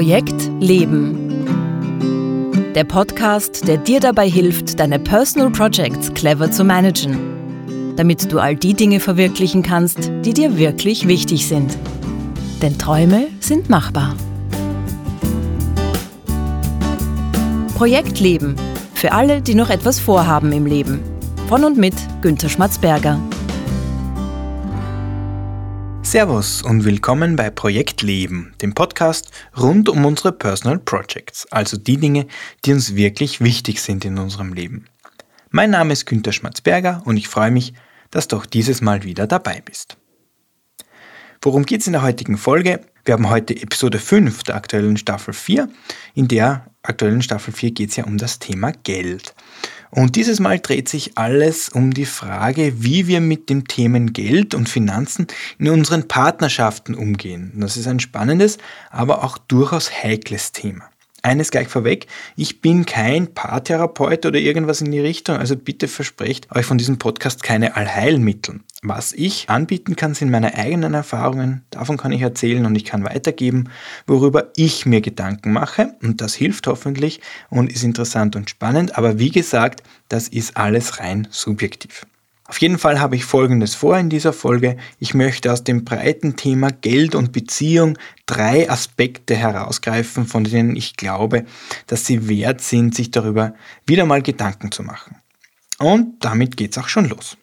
Projekt Leben. Der Podcast, der dir dabei hilft, deine Personal Projects clever zu managen, damit du all die Dinge verwirklichen kannst, die dir wirklich wichtig sind. Denn Träume sind machbar. Projekt Leben. Für alle, die noch etwas vorhaben im Leben. Von und mit Günter Schmatzberger. Servus und willkommen bei Projekt Leben, dem Podcast rund um unsere Personal Projects, also die Dinge, die uns wirklich wichtig sind in unserem Leben. Mein Name ist Günter Schmatzberger und ich freue mich, dass du auch dieses Mal wieder dabei bist. Worum geht es in der heutigen Folge? Wir haben heute Episode 5 der aktuellen Staffel 4. In der aktuellen Staffel 4 geht es ja um das Thema Geld. Und dieses Mal dreht sich alles um die Frage, wie wir mit dem Themen Geld und Finanzen in unseren Partnerschaften umgehen. Das ist ein spannendes, aber auch durchaus heikles Thema. Eines gleich vorweg, ich bin kein Paartherapeut oder irgendwas in die Richtung, also bitte versprecht euch von diesem Podcast keine Allheilmittel. Was ich anbieten kann, sind meine eigenen Erfahrungen, davon kann ich erzählen und ich kann weitergeben, worüber ich mir Gedanken mache und das hilft hoffentlich und ist interessant und spannend, aber wie gesagt, das ist alles rein subjektiv. Auf jeden Fall habe ich Folgendes vor in dieser Folge. Ich möchte aus dem breiten Thema Geld und Beziehung drei Aspekte herausgreifen, von denen ich glaube, dass sie wert sind, sich darüber wieder mal Gedanken zu machen. Und damit geht es auch schon los.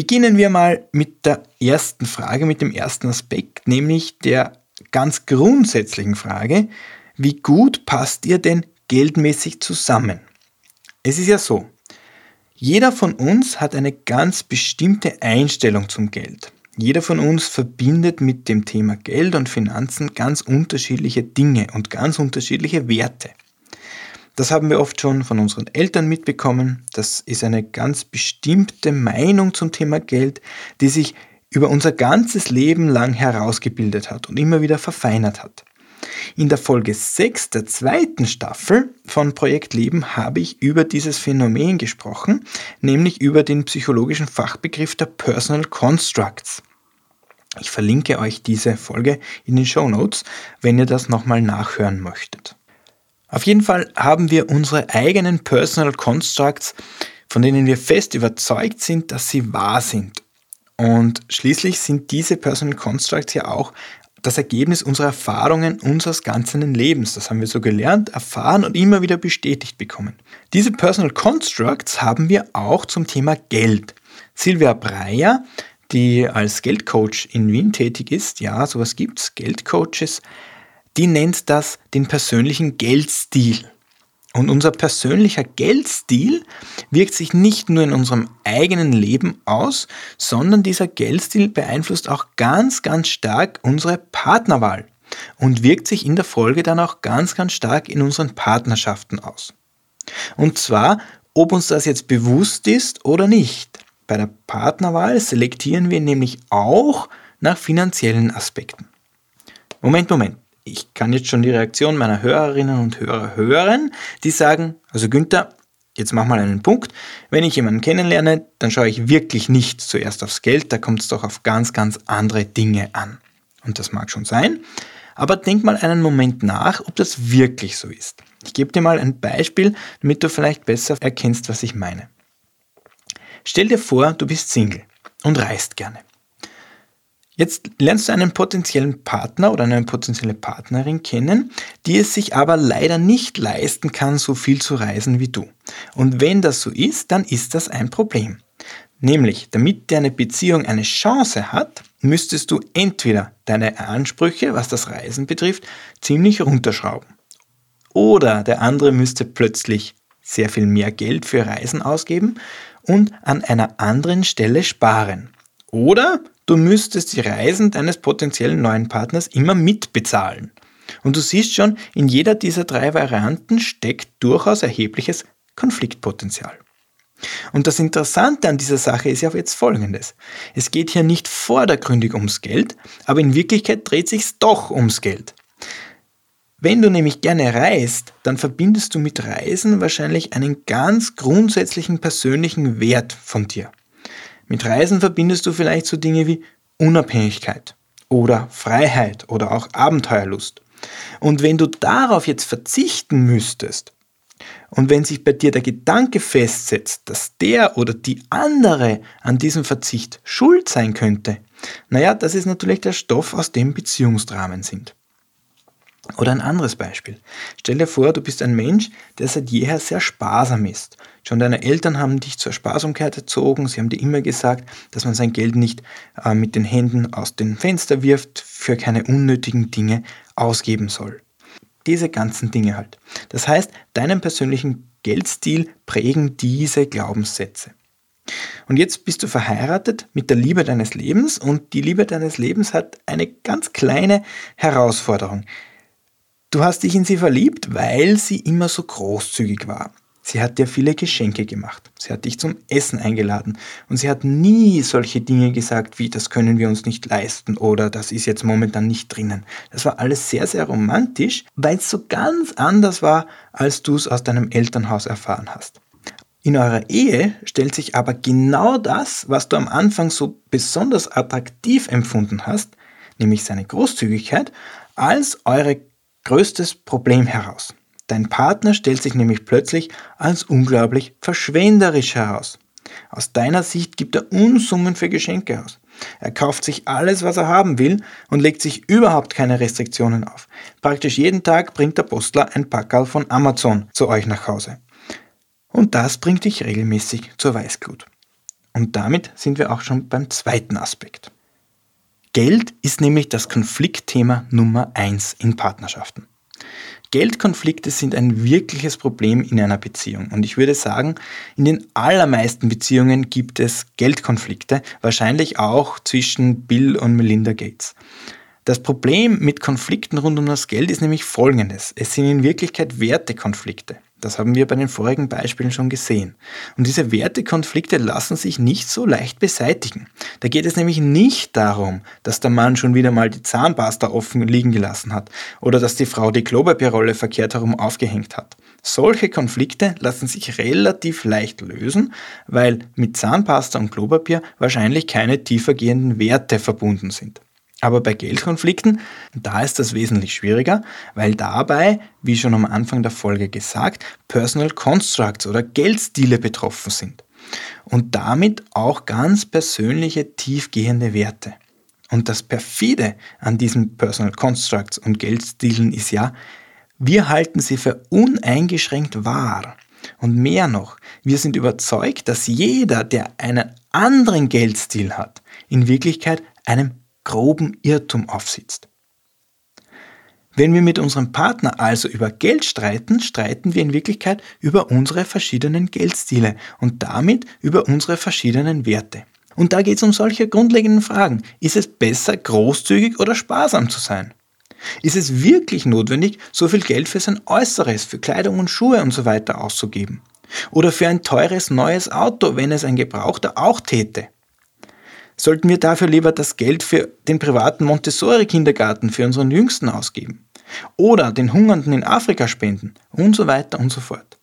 Beginnen wir mal mit der ersten Frage, mit dem ersten Aspekt, nämlich der ganz grundsätzlichen Frage, wie gut passt ihr denn geldmäßig zusammen? Es ist ja so, jeder von uns hat eine ganz bestimmte Einstellung zum Geld. Jeder von uns verbindet mit dem Thema Geld und Finanzen ganz unterschiedliche Dinge und ganz unterschiedliche Werte. Das haben wir oft schon von unseren Eltern mitbekommen. Das ist eine ganz bestimmte Meinung zum Thema Geld, die sich über unser ganzes Leben lang herausgebildet hat und immer wieder verfeinert hat. In der Folge 6 der zweiten Staffel von Projekt Leben habe ich über dieses Phänomen gesprochen, nämlich über den psychologischen Fachbegriff der Personal Constructs. Ich verlinke euch diese Folge in den Show Notes, wenn ihr das nochmal nachhören möchtet. Auf jeden Fall haben wir unsere eigenen Personal Constructs, von denen wir fest überzeugt sind, dass sie wahr sind. Und schließlich sind diese Personal Constructs ja auch das Ergebnis unserer Erfahrungen unseres ganzen Lebens. Das haben wir so gelernt, erfahren und immer wieder bestätigt bekommen. Diese Personal Constructs haben wir auch zum Thema Geld. Silvia Breyer, die als Geldcoach in Wien tätig ist, ja, sowas gibt's, Geldcoaches, die nennt das den persönlichen Geldstil. Und unser persönlicher Geldstil wirkt sich nicht nur in unserem eigenen Leben aus, sondern dieser Geldstil beeinflusst auch ganz, ganz stark unsere Partnerwahl und wirkt sich in der Folge dann auch ganz, ganz stark in unseren Partnerschaften aus. Und zwar, ob uns das jetzt bewusst ist oder nicht. Bei der Partnerwahl selektieren wir nämlich auch nach finanziellen Aspekten. Moment, Moment ich kann jetzt schon die Reaktion meiner Hörerinnen und Hörer hören, die sagen, also Günther, jetzt mach mal einen Punkt. Wenn ich jemanden kennenlerne, dann schaue ich wirklich nicht zuerst aufs Geld, da kommt es doch auf ganz, ganz andere Dinge an. Und das mag schon sein, aber denk mal einen Moment nach, ob das wirklich so ist. Ich gebe dir mal ein Beispiel, damit du vielleicht besser erkennst, was ich meine. Stell dir vor, du bist Single und reist gerne. Jetzt lernst du einen potenziellen Partner oder eine potenzielle Partnerin kennen, die es sich aber leider nicht leisten kann, so viel zu reisen wie du. Und wenn das so ist, dann ist das ein Problem. Nämlich, damit deine Beziehung eine Chance hat, müsstest du entweder deine Ansprüche, was das Reisen betrifft, ziemlich runterschrauben. Oder der andere müsste plötzlich sehr viel mehr Geld für Reisen ausgeben und an einer anderen Stelle sparen. Oder du müsstest die Reisen deines potenziellen neuen Partners immer mitbezahlen. Und du siehst schon, in jeder dieser drei Varianten steckt durchaus erhebliches Konfliktpotenzial. Und das Interessante an dieser Sache ist ja jetzt folgendes. Es geht hier nicht vordergründig ums Geld, aber in Wirklichkeit dreht sich's doch ums Geld. Wenn du nämlich gerne reist, dann verbindest du mit Reisen wahrscheinlich einen ganz grundsätzlichen persönlichen Wert von dir. Mit Reisen verbindest du vielleicht so Dinge wie Unabhängigkeit oder Freiheit oder auch Abenteuerlust. Und wenn du darauf jetzt verzichten müsstest, und wenn sich bei dir der Gedanke festsetzt, dass der oder die andere an diesem Verzicht schuld sein könnte, naja, das ist natürlich der Stoff, aus dem Beziehungsdramen sind. Oder ein anderes Beispiel. Stell dir vor, du bist ein Mensch, der seit jeher sehr sparsam ist. Schon deine Eltern haben dich zur Sparsamkeit erzogen. Sie haben dir immer gesagt, dass man sein Geld nicht äh, mit den Händen aus dem Fenster wirft, für keine unnötigen Dinge ausgeben soll. Diese ganzen Dinge halt. Das heißt, deinen persönlichen Geldstil prägen diese Glaubenssätze. Und jetzt bist du verheiratet mit der Liebe deines Lebens und die Liebe deines Lebens hat eine ganz kleine Herausforderung. Du hast dich in sie verliebt, weil sie immer so großzügig war. Sie hat dir viele Geschenke gemacht. Sie hat dich zum Essen eingeladen. Und sie hat nie solche Dinge gesagt wie, das können wir uns nicht leisten oder das ist jetzt momentan nicht drinnen. Das war alles sehr, sehr romantisch, weil es so ganz anders war, als du es aus deinem Elternhaus erfahren hast. In eurer Ehe stellt sich aber genau das, was du am Anfang so besonders attraktiv empfunden hast, nämlich seine Großzügigkeit, als eure größtes Problem heraus. Dein Partner stellt sich nämlich plötzlich als unglaublich verschwenderisch heraus. Aus deiner Sicht gibt er Unsummen für Geschenke aus. Er kauft sich alles, was er haben will und legt sich überhaupt keine Restriktionen auf. Praktisch jeden Tag bringt der Postler ein Packerl von Amazon zu euch nach Hause. Und das bringt dich regelmäßig zur Weißglut. Und damit sind wir auch schon beim zweiten Aspekt. Geld ist nämlich das Konfliktthema Nummer eins in Partnerschaften. Geldkonflikte sind ein wirkliches Problem in einer Beziehung. Und ich würde sagen, in den allermeisten Beziehungen gibt es Geldkonflikte, wahrscheinlich auch zwischen Bill und Melinda Gates. Das Problem mit Konflikten rund um das Geld ist nämlich folgendes. Es sind in Wirklichkeit Wertekonflikte. Das haben wir bei den vorigen Beispielen schon gesehen. Und diese Wertekonflikte lassen sich nicht so leicht beseitigen. Da geht es nämlich nicht darum, dass der Mann schon wieder mal die Zahnpasta offen liegen gelassen hat oder dass die Frau die Klopapierrolle verkehrt herum aufgehängt hat. Solche Konflikte lassen sich relativ leicht lösen, weil mit Zahnpasta und Klopapier wahrscheinlich keine tiefergehenden Werte verbunden sind. Aber bei Geldkonflikten, da ist das wesentlich schwieriger, weil dabei, wie schon am Anfang der Folge gesagt, Personal Constructs oder Geldstile betroffen sind. Und damit auch ganz persönliche, tiefgehende Werte. Und das Perfide an diesen Personal Constructs und Geldstilen ist ja, wir halten sie für uneingeschränkt wahr. Und mehr noch, wir sind überzeugt, dass jeder, der einen anderen Geldstil hat, in Wirklichkeit einem groben Irrtum aufsitzt. Wenn wir mit unserem Partner also über Geld streiten, streiten wir in Wirklichkeit über unsere verschiedenen Geldstile und damit über unsere verschiedenen Werte. Und da geht es um solche grundlegenden Fragen. Ist es besser, großzügig oder sparsam zu sein? Ist es wirklich notwendig, so viel Geld für sein Äußeres, für Kleidung und Schuhe und so weiter auszugeben? Oder für ein teures neues Auto, wenn es ein Gebrauchter auch täte? Sollten wir dafür lieber das Geld für den privaten Montessori-Kindergarten für unseren Jüngsten ausgeben oder den Hungernden in Afrika spenden und so weiter und so fort.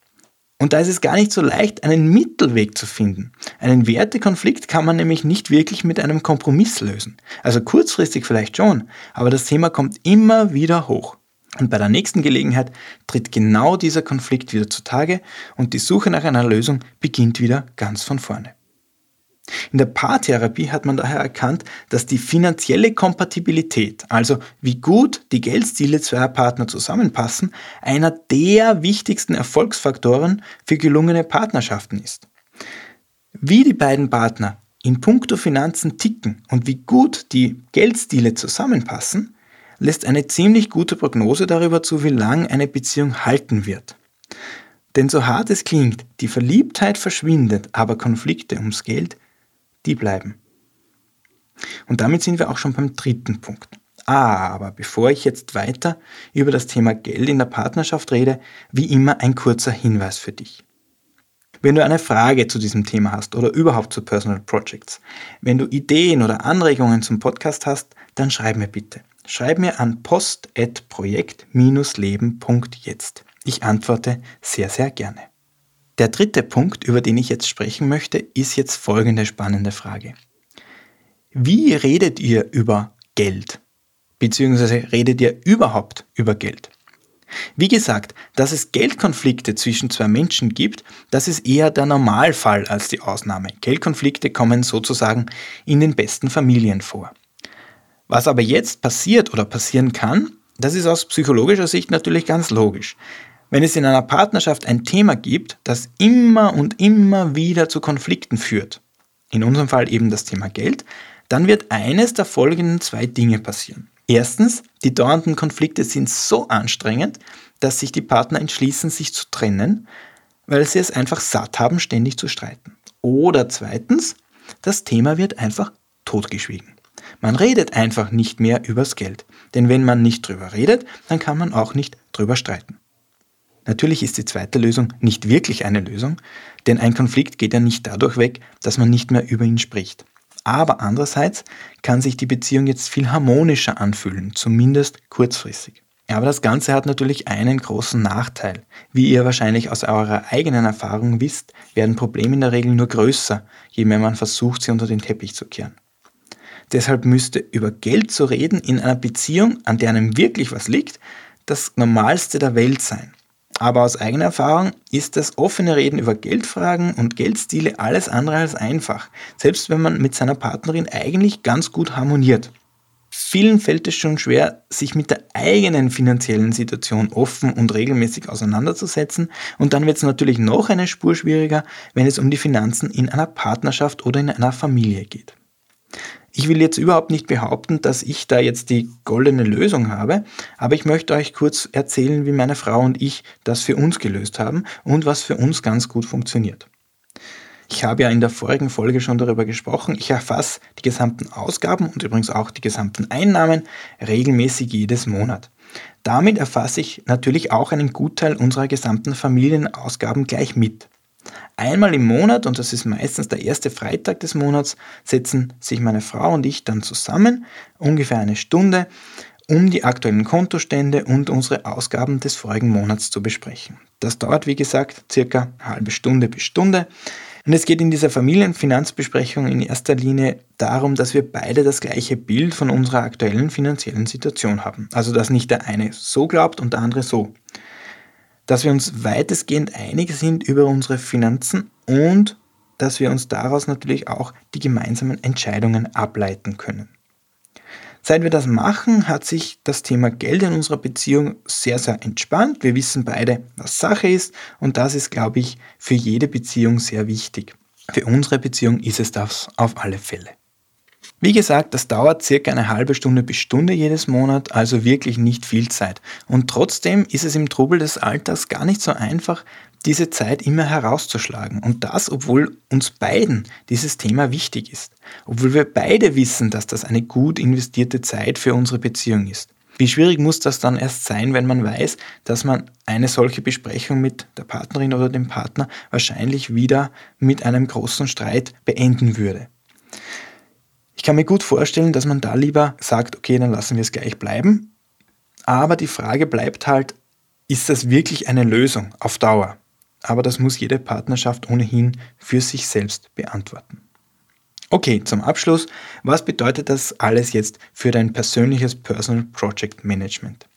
Und da ist es gar nicht so leicht, einen Mittelweg zu finden. Einen Wertekonflikt kann man nämlich nicht wirklich mit einem Kompromiss lösen. Also kurzfristig vielleicht schon, aber das Thema kommt immer wieder hoch. Und bei der nächsten Gelegenheit tritt genau dieser Konflikt wieder zutage und die Suche nach einer Lösung beginnt wieder ganz von vorne. In der Paartherapie hat man daher erkannt, dass die finanzielle Kompatibilität, also wie gut die Geldstile zweier Partner zusammenpassen, einer der wichtigsten Erfolgsfaktoren für gelungene Partnerschaften ist. Wie die beiden Partner in puncto Finanzen ticken und wie gut die Geldstile zusammenpassen, lässt eine ziemlich gute Prognose darüber zu, wie lang eine Beziehung halten wird. Denn so hart es klingt, die Verliebtheit verschwindet, aber Konflikte ums Geld die bleiben. Und damit sind wir auch schon beim dritten Punkt. Ah, aber bevor ich jetzt weiter über das Thema Geld in der Partnerschaft rede, wie immer ein kurzer Hinweis für dich. Wenn du eine Frage zu diesem Thema hast oder überhaupt zu Personal Projects, wenn du Ideen oder Anregungen zum Podcast hast, dann schreib mir bitte. Schreib mir an post.projekt-leben.jetzt. Ich antworte sehr, sehr gerne. Der dritte Punkt, über den ich jetzt sprechen möchte, ist jetzt folgende spannende Frage. Wie redet ihr über Geld? Beziehungsweise redet ihr überhaupt über Geld? Wie gesagt, dass es Geldkonflikte zwischen zwei Menschen gibt, das ist eher der Normalfall als die Ausnahme. Geldkonflikte kommen sozusagen in den besten Familien vor. Was aber jetzt passiert oder passieren kann, das ist aus psychologischer Sicht natürlich ganz logisch. Wenn es in einer Partnerschaft ein Thema gibt, das immer und immer wieder zu Konflikten führt, in unserem Fall eben das Thema Geld, dann wird eines der folgenden zwei Dinge passieren. Erstens, die dauernden Konflikte sind so anstrengend, dass sich die Partner entschließen, sich zu trennen, weil sie es einfach satt haben, ständig zu streiten. Oder zweitens, das Thema wird einfach totgeschwiegen. Man redet einfach nicht mehr übers Geld. Denn wenn man nicht drüber redet, dann kann man auch nicht drüber streiten. Natürlich ist die zweite Lösung nicht wirklich eine Lösung, denn ein Konflikt geht ja nicht dadurch weg, dass man nicht mehr über ihn spricht. Aber andererseits kann sich die Beziehung jetzt viel harmonischer anfühlen, zumindest kurzfristig. Aber das Ganze hat natürlich einen großen Nachteil. Wie ihr wahrscheinlich aus eurer eigenen Erfahrung wisst, werden Probleme in der Regel nur größer, je mehr man versucht, sie unter den Teppich zu kehren. Deshalb müsste über Geld zu reden in einer Beziehung, an der einem wirklich was liegt, das Normalste der Welt sein. Aber aus eigener Erfahrung ist das offene Reden über Geldfragen und Geldstile alles andere als einfach, selbst wenn man mit seiner Partnerin eigentlich ganz gut harmoniert. Vielen fällt es schon schwer, sich mit der eigenen finanziellen Situation offen und regelmäßig auseinanderzusetzen und dann wird es natürlich noch eine Spur schwieriger, wenn es um die Finanzen in einer Partnerschaft oder in einer Familie geht. Ich will jetzt überhaupt nicht behaupten, dass ich da jetzt die goldene Lösung habe, aber ich möchte euch kurz erzählen, wie meine Frau und ich das für uns gelöst haben und was für uns ganz gut funktioniert. Ich habe ja in der vorigen Folge schon darüber gesprochen. Ich erfasse die gesamten Ausgaben und übrigens auch die gesamten Einnahmen regelmäßig jedes Monat. Damit erfasse ich natürlich auch einen Gutteil unserer gesamten Familienausgaben gleich mit. Einmal im Monat, und das ist meistens der erste Freitag des Monats, setzen sich meine Frau und ich dann zusammen, ungefähr eine Stunde, um die aktuellen Kontostände und unsere Ausgaben des vorigen Monats zu besprechen. Das dauert, wie gesagt, circa eine halbe Stunde bis Stunde. Und es geht in dieser Familienfinanzbesprechung in erster Linie darum, dass wir beide das gleiche Bild von unserer aktuellen finanziellen Situation haben. Also dass nicht der eine so glaubt und der andere so dass wir uns weitestgehend einig sind über unsere Finanzen und dass wir uns daraus natürlich auch die gemeinsamen Entscheidungen ableiten können. Seit wir das machen, hat sich das Thema Geld in unserer Beziehung sehr, sehr entspannt. Wir wissen beide, was Sache ist und das ist, glaube ich, für jede Beziehung sehr wichtig. Für unsere Beziehung ist es das auf alle Fälle. Wie gesagt, das dauert circa eine halbe Stunde bis Stunde jedes Monat, also wirklich nicht viel Zeit. Und trotzdem ist es im Trubel des Alters gar nicht so einfach, diese Zeit immer herauszuschlagen. Und das, obwohl uns beiden dieses Thema wichtig ist. Obwohl wir beide wissen, dass das eine gut investierte Zeit für unsere Beziehung ist. Wie schwierig muss das dann erst sein, wenn man weiß, dass man eine solche Besprechung mit der Partnerin oder dem Partner wahrscheinlich wieder mit einem großen Streit beenden würde. Ich kann mir gut vorstellen, dass man da lieber sagt, okay, dann lassen wir es gleich bleiben. Aber die Frage bleibt halt, ist das wirklich eine Lösung auf Dauer? Aber das muss jede Partnerschaft ohnehin für sich selbst beantworten. Okay, zum Abschluss, was bedeutet das alles jetzt für dein persönliches Personal Project Management?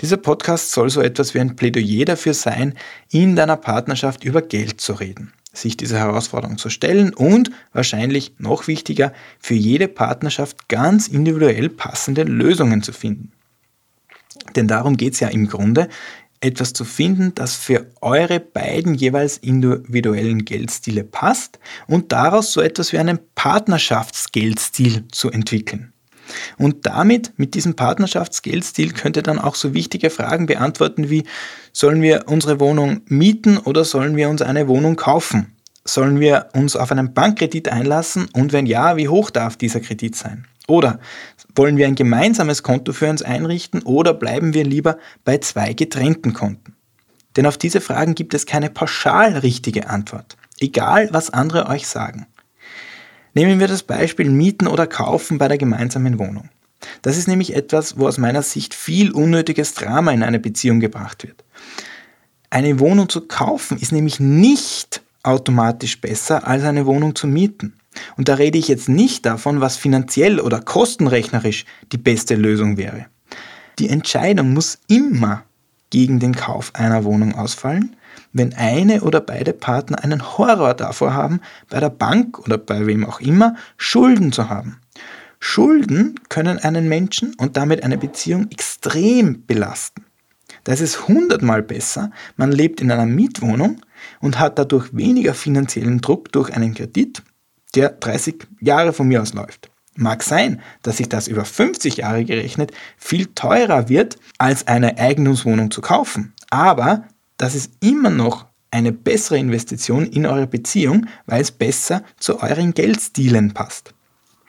Dieser Podcast soll so etwas wie ein Plädoyer dafür sein, in deiner Partnerschaft über Geld zu reden sich dieser Herausforderung zu stellen und wahrscheinlich noch wichtiger, für jede Partnerschaft ganz individuell passende Lösungen zu finden. Denn darum geht es ja im Grunde, etwas zu finden, das für eure beiden jeweils individuellen Geldstile passt und daraus so etwas wie einen Partnerschaftsgeldstil zu entwickeln. Und damit, mit diesem Partnerschaftsgeldstil, könnt ihr dann auch so wichtige Fragen beantworten wie, sollen wir unsere Wohnung mieten oder sollen wir uns eine Wohnung kaufen? Sollen wir uns auf einen Bankkredit einlassen und wenn ja, wie hoch darf dieser Kredit sein? Oder wollen wir ein gemeinsames Konto für uns einrichten oder bleiben wir lieber bei zwei getrennten Konten? Denn auf diese Fragen gibt es keine pauschal richtige Antwort, egal was andere euch sagen. Nehmen wir das Beispiel Mieten oder Kaufen bei der gemeinsamen Wohnung. Das ist nämlich etwas, wo aus meiner Sicht viel unnötiges Drama in eine Beziehung gebracht wird. Eine Wohnung zu kaufen ist nämlich nicht automatisch besser als eine Wohnung zu mieten. Und da rede ich jetzt nicht davon, was finanziell oder kostenrechnerisch die beste Lösung wäre. Die Entscheidung muss immer gegen den Kauf einer Wohnung ausfallen, wenn eine oder beide Partner einen Horror davor haben, bei der Bank oder bei wem auch immer Schulden zu haben. Schulden können einen Menschen und damit eine Beziehung extrem belasten. Da ist es hundertmal besser, man lebt in einer Mietwohnung und hat dadurch weniger finanziellen Druck durch einen Kredit, der 30 Jahre von mir aus läuft. Mag sein, dass sich das über 50 Jahre gerechnet viel teurer wird, als eine Eigentumswohnung zu kaufen. Aber das ist immer noch eine bessere Investition in eure Beziehung, weil es besser zu euren Geldstilen passt.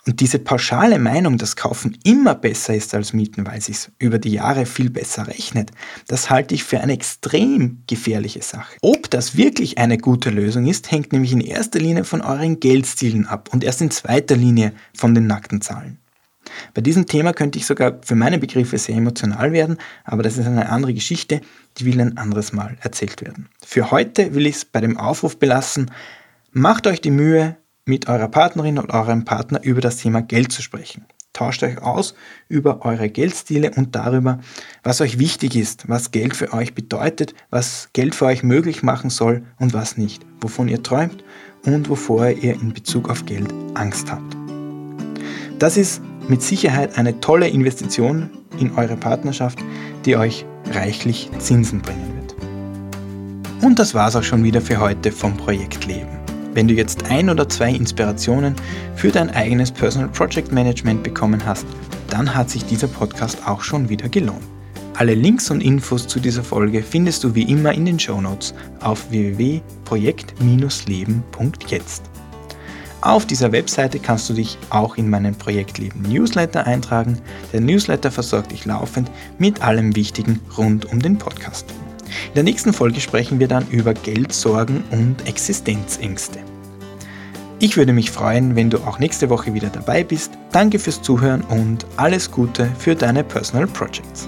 Und diese pauschale Meinung, dass Kaufen immer besser ist als Mieten, weil es sich über die Jahre viel besser rechnet, das halte ich für eine extrem gefährliche Sache. Ob das wirklich eine gute Lösung ist, hängt nämlich in erster Linie von euren Geldstilen ab und erst in zweiter Linie von den nackten Zahlen. Bei diesem Thema könnte ich sogar für meine Begriffe sehr emotional werden, aber das ist eine andere Geschichte, die will ein anderes Mal erzählt werden. Für heute will ich es bei dem Aufruf belassen, macht euch die Mühe, mit eurer Partnerin oder eurem Partner über das Thema Geld zu sprechen. Tauscht euch aus über eure Geldstile und darüber, was euch wichtig ist, was Geld für euch bedeutet, was Geld für euch möglich machen soll und was nicht, wovon ihr träumt und wovor ihr in Bezug auf Geld Angst habt. Das ist mit Sicherheit eine tolle Investition in eure Partnerschaft, die euch reichlich Zinsen bringen wird. Und das war's auch schon wieder für heute vom Projekt Leben. Wenn du jetzt ein oder zwei Inspirationen für dein eigenes Personal Project Management bekommen hast, dann hat sich dieser Podcast auch schon wieder gelohnt. Alle Links und Infos zu dieser Folge findest du wie immer in den Show Notes auf www.projekt-leben.jetzt. Auf dieser Webseite kannst du dich auch in meinen Projektleben Newsletter eintragen. Der Newsletter versorgt dich laufend mit allem Wichtigen rund um den Podcast. In der nächsten Folge sprechen wir dann über Geldsorgen und Existenzängste. Ich würde mich freuen, wenn du auch nächste Woche wieder dabei bist. Danke fürs Zuhören und alles Gute für deine Personal Projects.